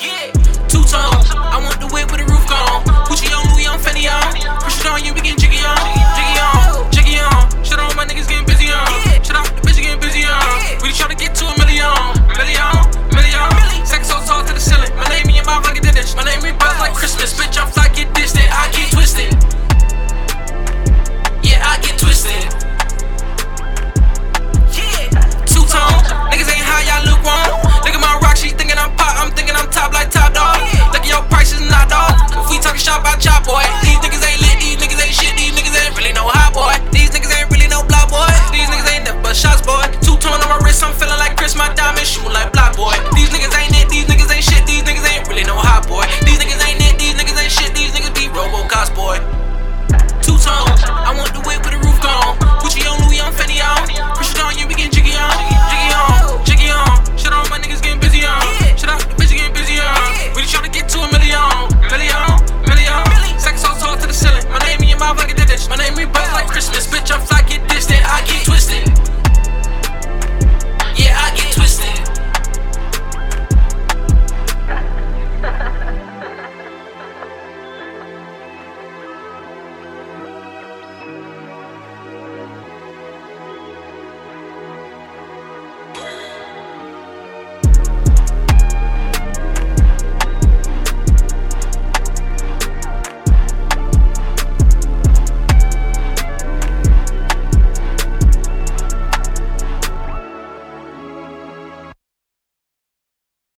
Yeah, two tone. I want the whip with the roof gone. Gucci on